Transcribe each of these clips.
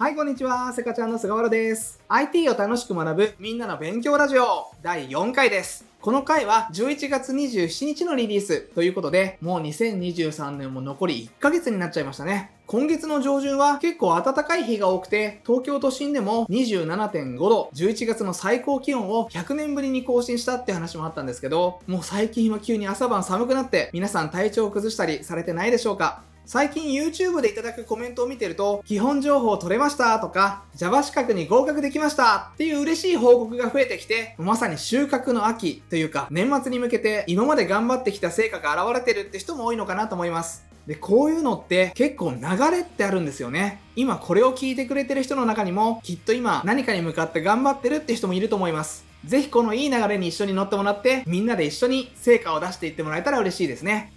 はい、こんにちは。せかちゃんの菅原です。IT を楽しく学ぶみんなの勉強ラジオ第4回です。この回は11月27日のリリースということで、もう2023年も残り1ヶ月になっちゃいましたね。今月の上旬は結構暖かい日が多くて、東京都心でも27.5度、11月の最高気温を100年ぶりに更新したって話もあったんですけど、もう最近は急に朝晩寒くなって、皆さん体調を崩したりされてないでしょうか？最近 YouTube でいただくコメントを見てると、基本情報取れましたとか、Java 資格に合格できましたっていう嬉しい報告が増えてきて、まさに収穫の秋というか、年末に向けて今まで頑張ってきた成果が現れてるって人も多いのかなと思います。で、こういうのって結構流れってあるんですよね。今これを聞いてくれてる人の中にも、きっと今何かに向かって頑張ってるって人もいると思います。ぜひこのいい流れに一緒に乗ってもらって、みんなで一緒に成果を出していってもらえたら嬉しいですね。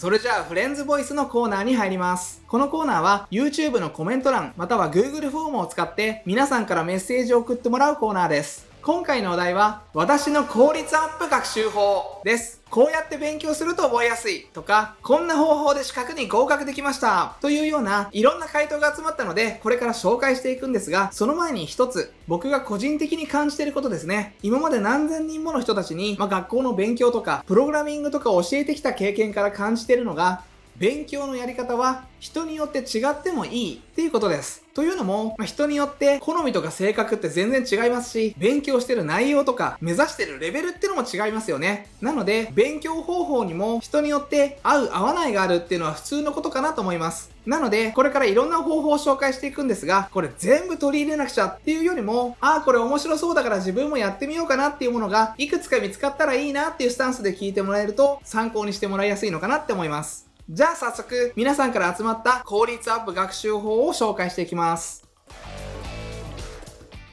それじゃあ、フレンズボイスのコーナーに入ります。このコーナーは YouTube のコメント欄、または Google フォームを使って皆さんからメッセージを送ってもらうコーナーです。今回のお題は、私の効率アップ学習法です。こうやって勉強すると覚えやすいとか、こんな方法で資格に合格できましたというようないろんな回答が集まったので、これから紹介していくんですが、その前に一つ、僕が個人的に感じていることですね。今まで何千人もの人たちに、まあ、学校の勉強とか、プログラミングとかを教えてきた経験から感じているのが、勉強のやり方は人によって違ってもいいっていうことです。というのも、ま、人によって好みとか性格って全然違いますし、勉強してる内容とか目指してるレベルってのも違いますよね。なので、勉強方法にも人によって合う合わないがあるっていうのは普通のことかなと思います。なので、これからいろんな方法を紹介していくんですが、これ全部取り入れなくちゃっていうよりも、ああ、これ面白そうだから自分もやってみようかなっていうものが、いくつか見つかったらいいなっていうスタンスで聞いてもらえると、参考にしてもらいやすいのかなって思います。じゃあ早速、皆さんから集まった効率アップ学習法を紹介していきます。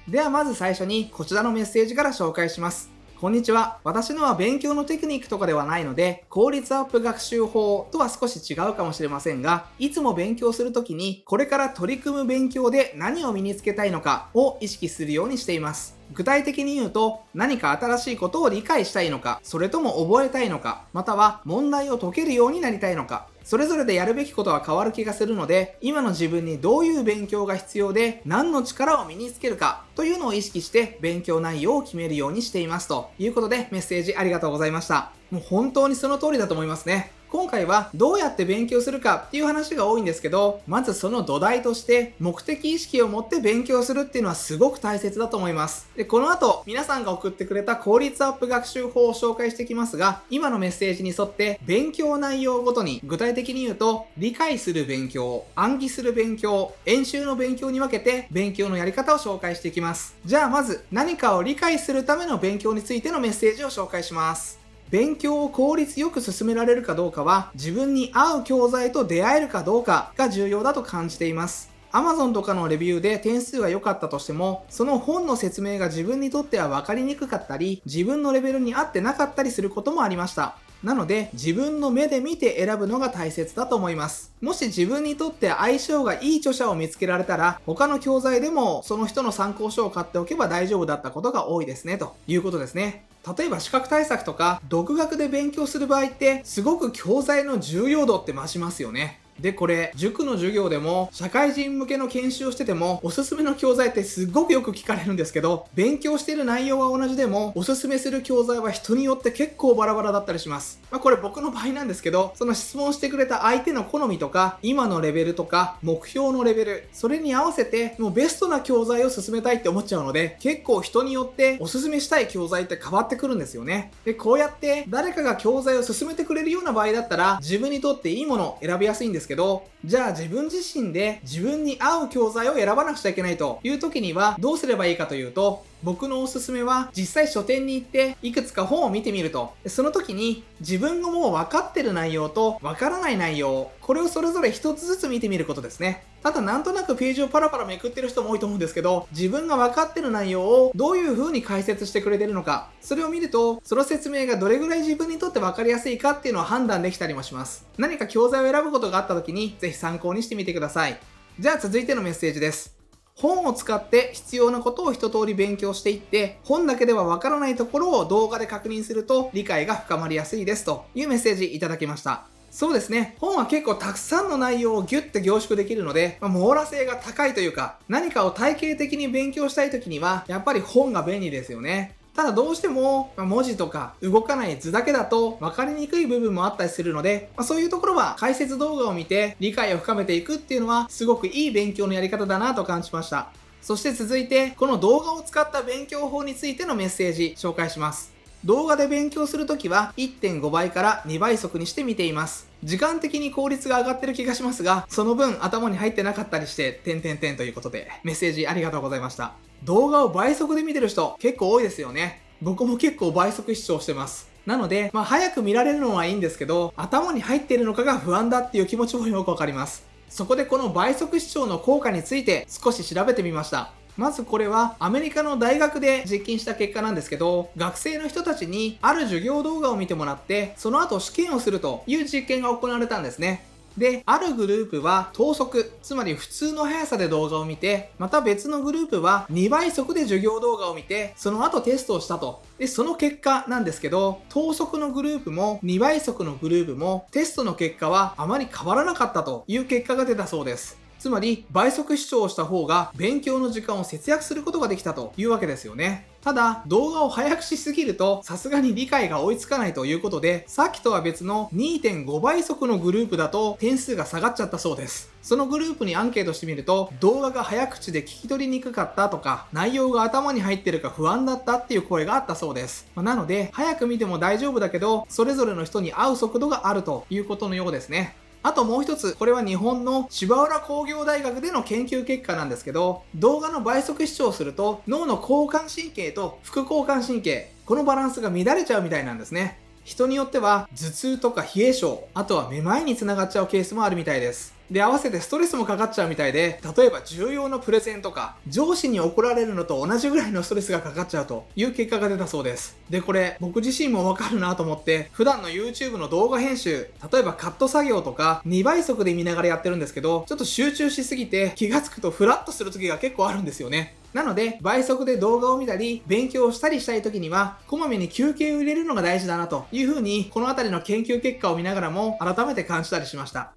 ではまず最初にこちらのメッセージから紹介します。こんにちは。私のは勉強のテクニックとかではないので、効率アップ学習法とは少し違うかもしれませんが、いつも勉強するときに、これから取り組む勉強で何を身につけたいのかを意識するようにしています。具体的に言うと、何か新しいことを理解したいのか、それとも覚えたいのか、または問題を解けるようになりたいのか、それぞれでやるべきことは変わる気がするので、今の自分にどういう勉強が必要で、何の力を身につけるか、というのを意識して勉強内容を決めるようにしています。ということで、メッセージありがとうございました。もう本当にその通りだと思いますね。今回はどうやって勉強するかっていう話が多いんですけど、まずその土台として目的意識を持って勉強するっていうのはすごく大切だと思います。で、この後皆さんが送ってくれた効率アップ学習法を紹介していきますが、今のメッセージに沿って勉強内容ごとに具体的に言うと、理解する勉強、暗記する勉強、演習の勉強に分けて勉強のやり方を紹介していきます。じゃあまず何かを理解するための勉強についてのメッセージを紹介します。勉強を効率よく進められるかどうかは自分に合う教材と出会えるかどうかが重要だと感じています。Amazon とかのレビューで点数が良かったとしても、その本の説明が自分にとっては分かりにくかったり、自分のレベルに合ってなかったりすることもありました。なので、自分の目で見て選ぶのが大切だと思います。もし自分にとって相性がいい著者を見つけられたら、他の教材でもその人の参考書を買っておけば大丈夫だったことが多いですね、ということですね。例えば資格対策とか独学で勉強する場合ってすごく教材の重要度って増しますよね。で、これ、塾の授業でも、社会人向けの研修をしてても、おすすめの教材ってすっごくよく聞かれるんですけど、勉強してる内容は同じでも、おすすめする教材は人によって結構バラバラだったりします。まあ、これ僕の場合なんですけど、その質問してくれた相手の好みとか、今のレベルとか、目標のレベル、それに合わせて、もうベストな教材を進めたいって思っちゃうので、結構人によっておすすめしたい教材って変わってくるんですよね。で、こうやって誰かが教材を進めてくれるような場合だったら、自分にとっていいものを選びやすいんですけど、じゃあ自分自身で自分に合う教材を選ばなくちゃいけないという時にはどうすればいいかというと、僕のおすすめは実際書店に行っていくつか本を見てみると、その時に自分がもう分かってる内容と分からない内容、これをそれぞれ一つずつ見てみることですね。ただなんとなくページをパラパラめくってる人も多いと思うんですけど、自分が分かってる内容をどういう風に解説してくれてるのか、それを見ると、その説明がどれぐらい自分にとって分かりやすいかっていうのを判断できたりもします。何か教材を選ぶことがあった時に、ぜひ参考にしてみてください。じゃあ続いてのメッセージです。本を使って必要なことを一通り勉強していって、本だけではわからないところを動画で確認すると理解が深まりやすいですというメッセージいただきました。そうですね。本は結構たくさんの内容をギュッて凝縮できるので、まあ、網羅性が高いというか、何かを体系的に勉強したい時には、やっぱり本が便利ですよね。ただどうしてもま文字とか動かない図だけだと分かりにくい部分もあったりするので、ま、そういうところは解説動画を見て理解を深めていくっていうのはすごくいい勉強のやり方だなと感じました。そして続いてこの動画を使った勉強法についてのメッセージ紹介します。動画で勉強するときは1.5倍から2倍速にして見ています。時間的に効率が上がってる気がしますが、その分頭に入ってなかったりして、点々点ということで、メッセージありがとうございました。動画を倍速で見てる人結構多いですよね。僕も結構倍速視聴してます。なので、まあ、早く見られるのはいいんですけど、頭に入っているのかが不安だっていう気持ちもよくわかります。そこでこの倍速視聴の効果について少し調べてみました。まずこれはアメリカの大学で実験した結果なんですけど、学生の人たちにある授業動画を見てもらって、その後試験をするという実験が行われたんですね。で、あるグループは等速、つまり普通の速さで動画を見て、また別のグループは2倍速で授業動画を見て、その後テストをしたと。で、その結果なんですけど、等速のグループも2倍速のグループもテストの結果はあまり変わらなかったという結果が出たそうです。つまり倍速視聴をした方が勉強の時間を節約することができたというわけですよね。ただ、動画を早くしすぎると、さすがに理解が追いつかないということで、さっきとは別の2.5倍速のグループだと点数が下がっちゃったそうです。そのグループにアンケートしてみると、動画が早口で聞き取りにくかったとか、内容が頭に入ってるか不安だったっていう声があったそうです。まあ、なので、早く見ても大丈夫だけど、それぞれの人に合う速度があるということのようですね。あともう一つ、これは日本の芝浦工業大学での研究結果なんですけど、動画の倍速視聴すると脳の交感神経と副交感神経、このバランスが乱れちゃうみたいなんですね。人によっては頭痛とか冷え症、あとはめまいにつながっちゃうケースもあるみたいです。で、合わせてストレスもかかっちゃうみたいで、例えば重要なプレゼンとか、上司に怒られるのと同じぐらいのストレスがかかっちゃうという結果が出たそうです。で、これ、僕自身もわかるなと思って、普段の YouTube の動画編集、例えばカット作業とか、2倍速で見ながらやってるんですけど、ちょっと集中しすぎて気がつくとフラッとする時が結構あるんですよね。なので、倍速で動画を見たり、勉強をしたりしたい時には、こまめに休憩を入れるのが大事だなというふうに、この辺りの研究結果を見ながらも改めて感じたりしました。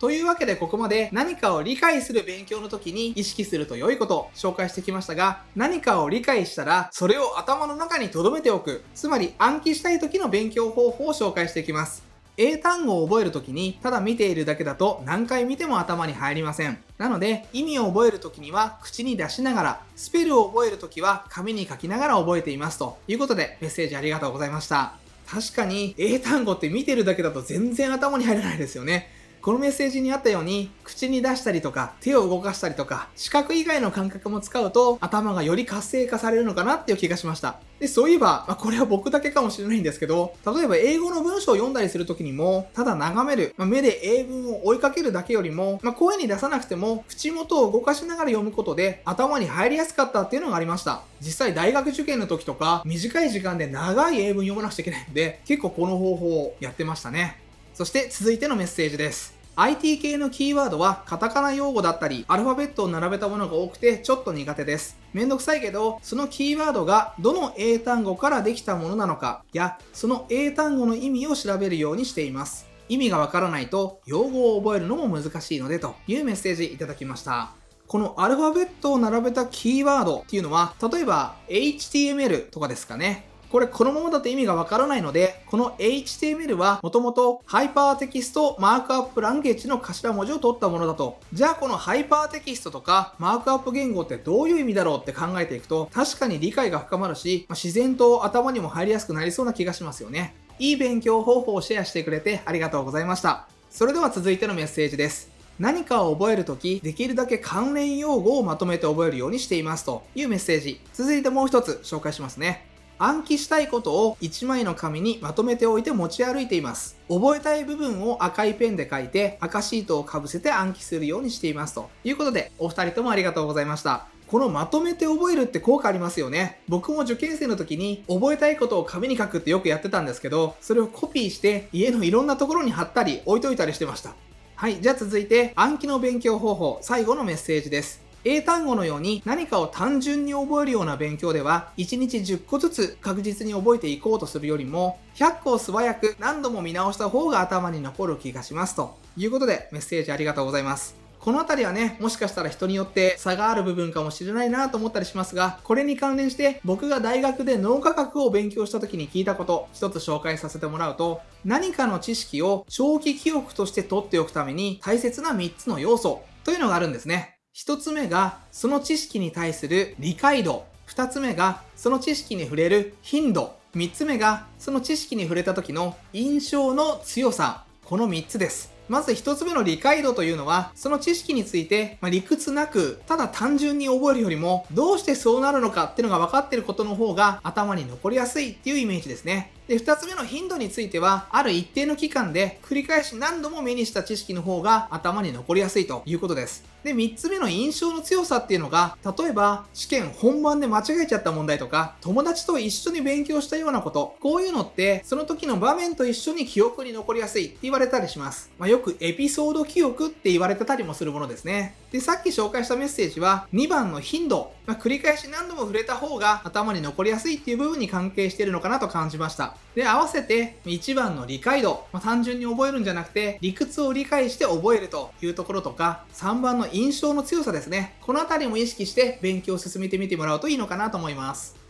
というわけでここまで何かを理解する勉強の時に意識すると良いことを紹介してきましたが、何かを理解したらそれを頭の中に留めておく、つまり暗記したい時の勉強方法を紹介していきます。英単語を覚える時にただ見ているだけだと何回見ても頭に入りません。なので意味を覚える時には口に出しながら、スペルを覚える時は紙に書きながら覚えていますということでメッセージありがとうございました。確かに英単語って見てるだけだと全然頭に入らないですよね。このメッセージにあったように、口に出したりとか、手を動かしたりとか、視覚以外の感覚も使うと、頭がより活性化されるのかなっていう気がしました。で、そういえば、まあ、これは僕だけかもしれないんですけど、例えば英語の文章を読んだりするときにも、ただ眺める、まあ、目で英文を追いかけるだけよりも、まあ、声に出さなくても、口元を動かしながら読むことで、頭に入りやすかったっていうのがありました。実際大学受験の時とか、短い時間で長い英文読まなくちゃいけないんで、結構この方法をやってましたね。そして続いてのメッセージです。IT 系のキーワードはカタカナ用語だったり、アルファベットを並べたものが多くてちょっと苦手です。めんどくさいけど、そのキーワードがどの英単語からできたものなのかや、その英単語の意味を調べるようにしています。意味がわからないと用語を覚えるのも難しいのでというメッセージいただきました。このアルファベットを並べたキーワードっていうのは、例えば HTML とかですかね。これこのままだと意味がわからないので、この HTML はもともと Hyper Text Markup Language の頭文字を取ったものだと。じゃあこのハイパーテキストとかマークアップ言語ってどういう意味だろうって考えていくと、確かに理解が深まるし、まあ、自然と頭にも入りやすくなりそうな気がしますよね。いい勉強方法をシェアしてくれてありがとうございました。それでは続いてのメッセージです。何かを覚えるとき、できるだけ関連用語をまとめて覚えるようにしていますというメッセージ。続いてもう一つ紹介しますね。暗記したいことを1枚の紙にまとめておいて持ち歩いています。覚えたい部分を赤いペンで書いて赤シートをかぶせて暗記するようにしていますということでお二人ともありがとうございました。このまとめて覚えるって効果ありますよね。僕も受験生の時に覚えたいことを紙に書くってよくやってたんですけど、それをコピーして家のいろんなところに貼ったり置いといたりしてました。はい、じゃあ続いて暗記の勉強方法最後のメッセージです。英単語のように何かを単純に覚えるような勉強では1日10個ずつ確実に覚えていこうとするよりも100個を素早く何度も見直した方が頭に残る気がしますということでメッセージありがとうございます。この辺りはね、もしかしたら人によって差がある部分かもしれないなと思ったりしますが、これに関連して僕が大学で脳科学を勉強した時に聞いたこと、一つ紹介させてもらうと、何かの知識を長期記憶として取っておくために大切な3つの要素というのがあるんですね。1つ目がその知識に対する理解度。2つ目がその知識に触れる頻度。3つ目がその知識に触れた時の印象の強さ。この3つです。まず一つ目の理解度というのは、その知識について、まあ、理屈なく、ただ単純に覚えるよりも、どうしてそうなるのかっていうのが分かってることの方が頭に残りやすいっていうイメージですね。で、二つ目の頻度については、ある一定の期間で繰り返し何度も目にした知識の方が頭に残りやすいということです。で、三つ目の印象の強さっていうのが、例えば、試験本番で間違えちゃった問題とか、友達と一緒に勉強したようなこと、こういうのって、その時の場面と一緒に記憶に残りやすいって言われたりします。まあ、よくエピソード記憶って言われてたりもするものですね。で、さっき紹介したメッセージは、2番の頻度。まあ、繰り返し何度も触れた方が頭に残りやすいっていう部分に関係してるのかなと感じました。で、合わせて1番の理解度。まあ、単純に覚えるんじゃなくて、理屈を理解して覚えるというところとか、3番の印象の強さですね。このあたりも意識して勉強を進めてみてもらうといいのかなと思います。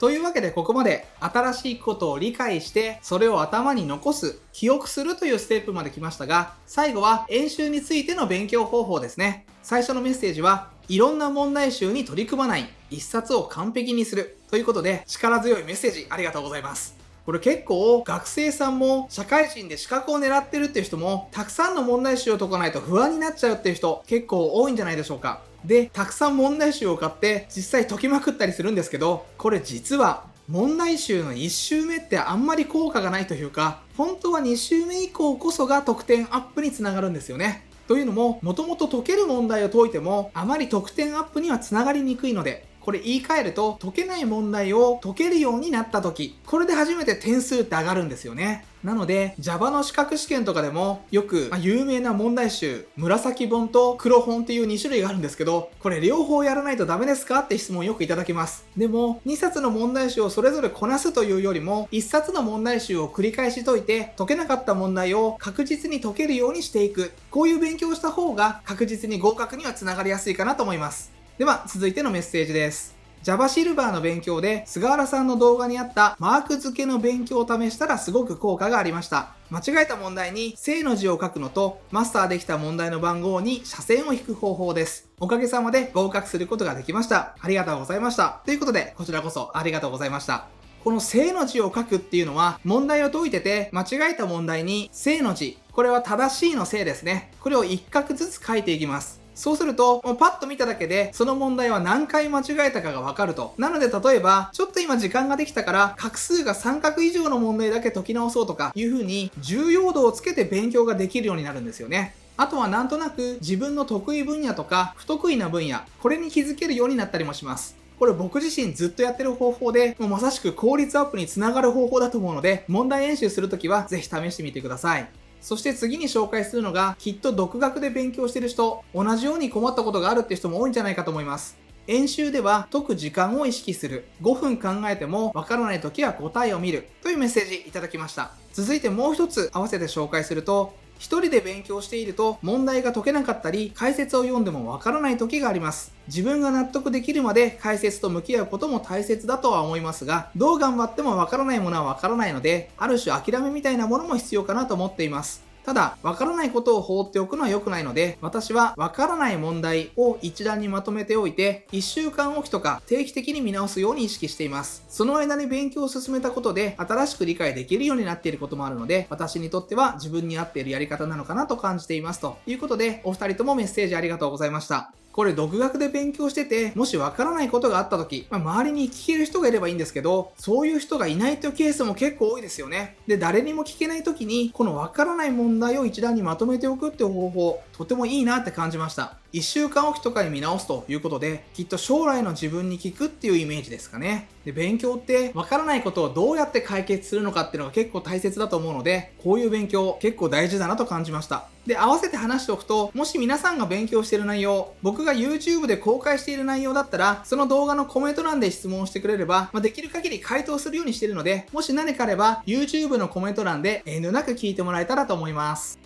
というわけでここまで新しいことを理解してそれを頭に残す、記憶するというステップまで来ましたが最後は演習についての勉強方法ですね。最初のメッセージはいろんな問題集に取り組まない一冊を完璧にするということで力強いメッセージありがとうございます。これ結構学生さんも社会人で資格を狙ってるっていう人もたくさんの問題集を解かないと不安になっちゃうっていう人結構多いんじゃないでしょうか。で、たくさん問題集を買って実際解きまくったりするんですけど、これ実は問題集の1周目ってあんまり効果がないというか、本当は2周目以降こそが得点アップにつながるんですよね。というのも、もともと解ける問題を解いても、あまり得点アップにはつながりにくいので、これ言い換えると解けない問題を解けるようになった時これで初めて点数って上がるんですよね。なので Java の資格試験とかでもよく、まあ、有名な問題集紫本と黒本っていう2種類があるんですけどこれ両方やらないとダメですかって質問よくいただきます。でも2冊の問題集をそれぞれこなすというよりも1冊の問題集を繰り返し解いて解けなかった問題を確実に解けるようにしていく。こういう勉強をした方が確実に合格にはつながりやすいかなと思います。では続いてのメッセージです。Java シルバーの勉強で菅原さんの動画にあったマーク付けの勉強を試したらすごく効果がありました。間違えた問題に正の字を書くのとマスターできた問題の番号に斜線を引く方法です。おかげさまで合格することができました。ありがとうございました。ということで、こちらこそありがとうございました。この正の字を書くっていうのは問題を解いてて間違えた問題に正の字これは正しいの正ですねこれを一画ずつ書いていきますそうすると、もうパッと見ただけで、その問題は何回間違えたかがわかると。なので、例えば、ちょっと今時間ができたから、画数が3画以上の問題だけ解き直そうとか、いう風に、重要度をつけて勉強ができるようになるんですよね。あとはなんとなく自分の得意分野とか不得意な分野、これに気づけるようになったりもします。これ僕自身ずっとやってる方法で、もうまさしく効率アップにつながる方法だと思うので、問題演習するときはぜひ試してみてください。そして次に紹介するのが、きっと独学で勉強してる人、同じように困ったことがあるって人も多いんじゃないかと思います。演習では解く時間を意識する。5分考えてもわからない時は答えを見る。というメッセージいただきました。続いてもう一つ合わせて紹介すると、一人で勉強していると問題が解けなかったり解説を読んでもわからない時があります。自分が納得できるまで解説と向き合うことも大切だとは思いますがどう頑張ってもわからないものはわからないのである種諦めみたいなものも必要かなと思っています。ただ、わからないことを放っておくのは良くないので、私はわからない問題を一覧にまとめておいて、1週間おきとか定期的に見直すように意識しています。その間に勉強を進めたことで、新しく理解できるようになっていることもあるので、私にとっては自分に合っているやり方なのかなと感じています。ということで、お二人ともメッセージありがとうございました。これ独学で勉強してて、もしわからないことがあった時、まあ、周りに聞ける人がいればいいんですけど、そういう人がいないというケースも結構多いですよね。で、誰にも聞けない時に、このわからない問題を一段にまとめておくっていう方法、とてもいいなって感じました。1週間おきとかに見直すということで、きっと将来の自分に聞くっていうイメージですかね。で、勉強ってわからないことをどうやって解決するのかっていうのが結構大切だと思うので、こういう勉強結構大事だなと感じました。で、合わせて話しておくと、もし皆さんが勉強してる内容、僕が YouTube で公開している内容だったら、その動画のコメント欄で質問してくれれば、まあ、できる限り回答するようにしてるので、もし何かあれば、YouTube のコメント欄で遠慮なく聞いてもらえたらと思います。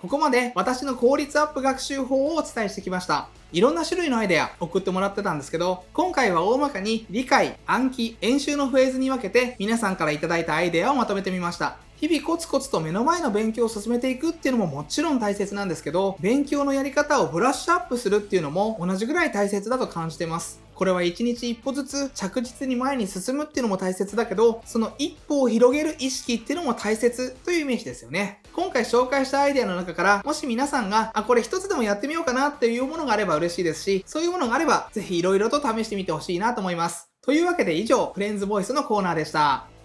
ここまで私の効率アップ学習法をお伝えしてきました。いろんな種類のアイデア送ってもらってたんですけど、今回は大まかに理解、暗記、演習のフェーズに分けて皆さんから頂いたアイデアをまとめてみました。日々コツコツと目の前の勉強を進めていくっていうのももちろん大切なんですけど、勉強のやり方をブラッシュアップするっていうのも同じぐらい大切だと感じてます。これは一日一歩ずつ着実に前に進むっていうのも大切だけど、その一歩を広げる意識っていうのも大切というイメージですよね。今回紹介したアイデアの中から、もし皆さんが、あ、これ一つでもやってみようかなっていうものがあれば嬉しいですし、そういうものがあれば、ぜひ色々と試してみてほしいなと思います。というわけで以上、フレンズボイスのコーナーでした。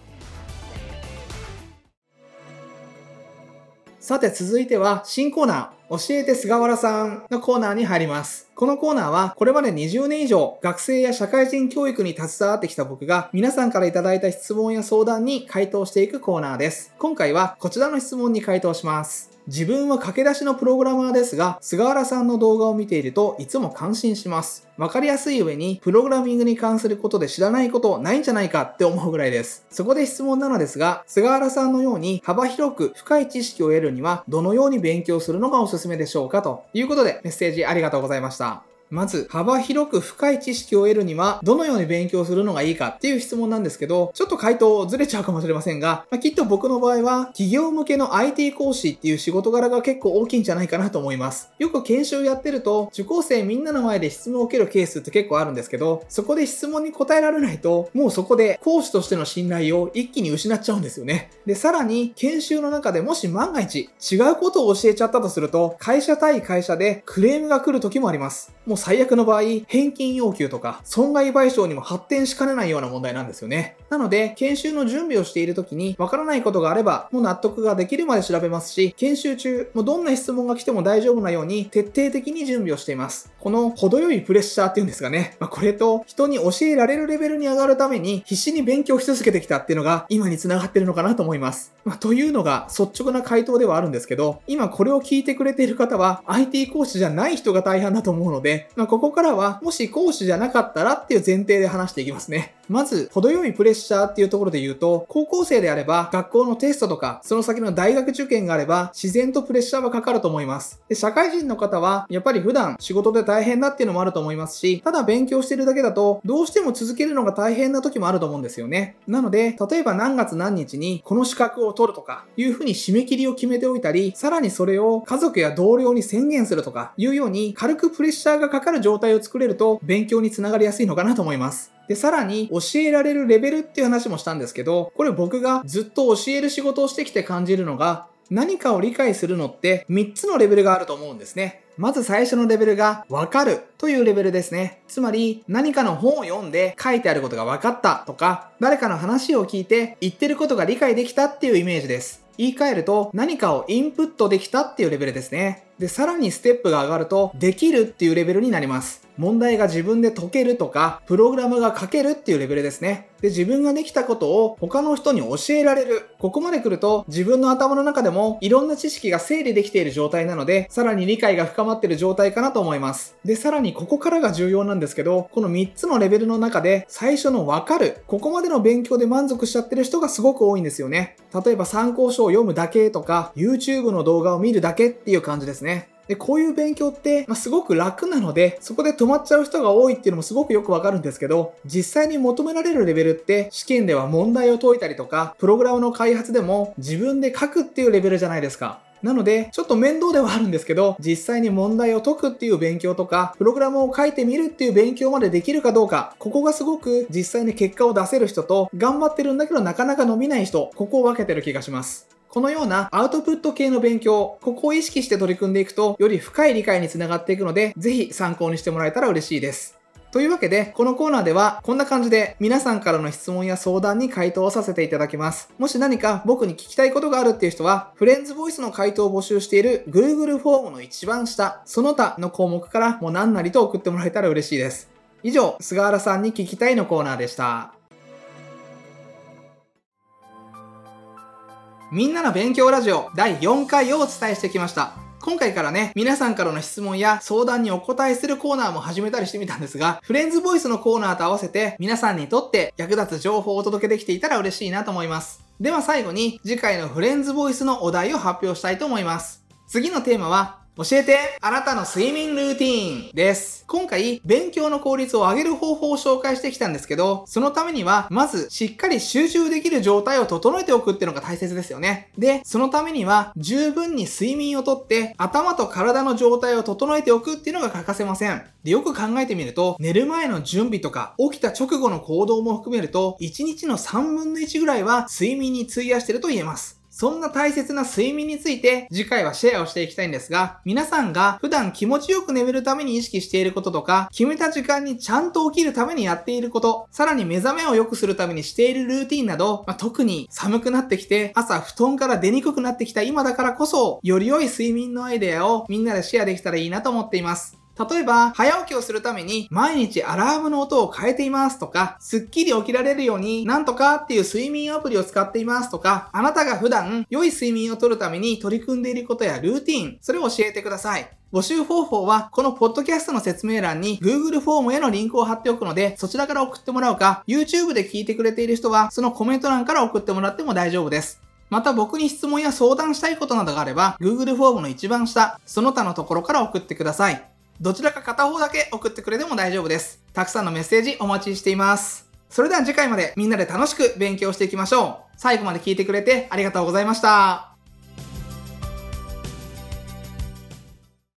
さて続いては新コーナー、教えて菅原さんのコーナーに入ります。このコーナーはこれまで20年以上学生や社会人教育に携わってきた僕が皆さんから頂いた質問や相談に回答していくコーナーです。今回はこちらの質問に回答します。自分は駆け出しのプログラマーですが、菅原さんの動画を見ているといつも感心します。わかりやすい上に、プログラミングに関することで知らないことないんじゃないかって思うぐらいです。そこで質問なのですが、菅原さんのように幅広く深い知識を得るには、どのように勉強するのがおすすめでしょうかということでメッセージありがとうございました。まず、幅広く深い知識を得るには、どのように勉強するのがいいかっていう質問なんですけど、ちょっと回答ずれちゃうかもしれませんが、まあ、きっと僕の場合は、企業向けの IT 講師っていう仕事柄が結構大きいんじゃないかなと思います。よく研修やってると、受講生みんなの前で質問を受けるケースって結構あるんですけど、そこで質問に答えられないと、もうそこで講師としての信頼を一気に失っちゃうんですよね。で、さらに、研修の中でもし万が一、違うことを教えちゃったとすると、会社対会社でクレームが来る時もあります。もう最悪の場合、返金要求とか損害賠償にも発展しかねないような問題なんですよね。なので、研修の準備をしている時にわからないことがあれば、もう納得ができるまで調べますし、研修中、もうどんな質問が来ても大丈夫なように徹底的に準備をしています。この程よいプレッシャーっていうんですかね。まあ、これと人に教えられるレベルに上がるために必死に勉強し続けてきたっていうのが今に繋がってるのかなと思います。まあ、というのが率直な回答ではあるんですけど、今これを聞いてくれている方は IT 講師じゃない人が大半だと思うので、まあ、ここからはもし講師じゃなかったらっていう前提で話していきますね。まず、程よいプレッシャーっていうところで言うと、高校生であれば、学校のテストとか、その先の大学受験があれば、自然とプレッシャーはかかると思います。で、社会人の方は、やっぱり普段仕事で大変だっていうのもあると思いますし、ただ勉強してるだけだと、どうしても続けるのが大変な時もあると思うんですよね。なので、例えば何月何日にこの資格を取るとか、いうふうに締め切りを決めておいたり、さらにそれを家族や同僚に宣言するとか、いうように軽くプレッシャーがかかる状態を作れると、勉強につながりやすいのかなと思います。で、さらに教えられるレベルっていう話もしたんですけど、これ僕がずっと教える仕事をしてきて感じるのが、何かを理解するのって3つのレベルがあると思うんですね。まず最初のレベルがわかるというレベルですね。つまり何かの本を読んで書いてあることが分かったとか、誰かの話を聞いて言ってることが理解できたっていうイメージです。言い換えると何かをインプットできたっていうレベルですね。で、さらにステップが上がるとできるっていうレベルになります。問題が自分で解けるとか、プログラムが書けるっていうレベルですね。で、自分ができたことを他の人に教えられる。ここまで来ると自分の頭の中でもいろんな知識が整理できている状態なので、さらに理解が深まっている状態かなと思います。で、さらにここからが重要なんですけど、この3つのレベルの中で最初のわかる。ここまでの勉強で満足しちゃってる人がすごく多いんですよね。例えば参考書を読むだけとか、YouTube の動画を見るだけっていう感じですね。で、こういう勉強って、まあ、すごく楽なので、そこで止まっちゃう人が多いっていうのもすごくよくわかるんですけど、実際に求められるレベルって、試験では問題を解いたりとか、プログラムの開発でも自分で書くっていうレベルじゃないですか。なので、ちょっと面倒ではあるんですけど、実際に問題を解くっていう勉強とか、プログラムを書いてみるっていう勉強までできるかどうか、ここがすごく実際に結果を出せる人と、頑張ってるんだけどなかなか伸びない人、ここを分けてる気がします。このようなアウトプット系の勉強、ここを意識して取り組んでいくと、より深い理解につながっていくので、ぜひ参考にしてもらえたら嬉しいです。というわけで、このコーナーではこんな感じで皆さんからの質問や相談に回答をさせていただきます。もし何か僕に聞きたいことがあるっていう人は、フレンズボイスの回答を募集している Google フォームの一番下、その他の項目からもう何なりと送ってもらえたら嬉しいです。以上、菅原さんに聞きたいのコーナーでした。みんなの勉強ラジオ第4回をお伝えしてきました。今回からね、皆さんからの質問や相談にお答えするコーナーも始めたりしてみたんですが、フレンズボイスのコーナーと合わせて皆さんにとって役立つ情報をお届けできていたら嬉しいなと思います。では最後に次回のフレンズボイスのお題を発表したいと思います。次のテーマは、教えてあなたの睡眠ルーティーンです。今回、勉強の効率を上げる方法を紹介してきたんですけど、そのためには、まず、しっかり集中できる状態を整えておくっていうのが大切ですよね。で、そのためには、十分に睡眠をとって、頭と体の状態を整えておくっていうのが欠かせません。で、よく考えてみると、寝る前の準備とか、起きた直後の行動も含めると、1日の3分の1ぐらいは睡眠に費やしてると言えます。そんな大切な睡眠について次回はシェアをしていきたいんですが、皆さんが普段気持ちよく眠るために意識していることとか、決めた時間にちゃんと起きるためにやっていること、さらに目覚めを良くするためにしているルーティンなど、まあ、特に寒くなってきて朝布団から出にくくなってきた今だからこそ、より良い睡眠のアイデアをみんなでシェアできたらいいなと思っています。例えば、早起きをするために毎日アラームの音を変えていますとか、すっきり起きられるようになんとかっていう睡眠アプリを使っていますとか、あなたが普段良い睡眠をとるために取り組んでいることやルーティン、それを教えてください。募集方法は、このポッドキャストの説明欄に Google フォームへのリンクを貼っておくので、そちらから送ってもらうか、YouTube で聞いてくれている人は、そのコメント欄から送ってもらっても大丈夫です。また僕に質問や相談したいことなどがあれば、Google フォームの一番下、その他のところから送ってください。どちらか片方だけ送ってくれても大丈夫です。たくさんのメッセージお待ちしています。それでは次回までみんなで楽しく勉強していきましょう。最後まで聞いてくれてありがとうございました。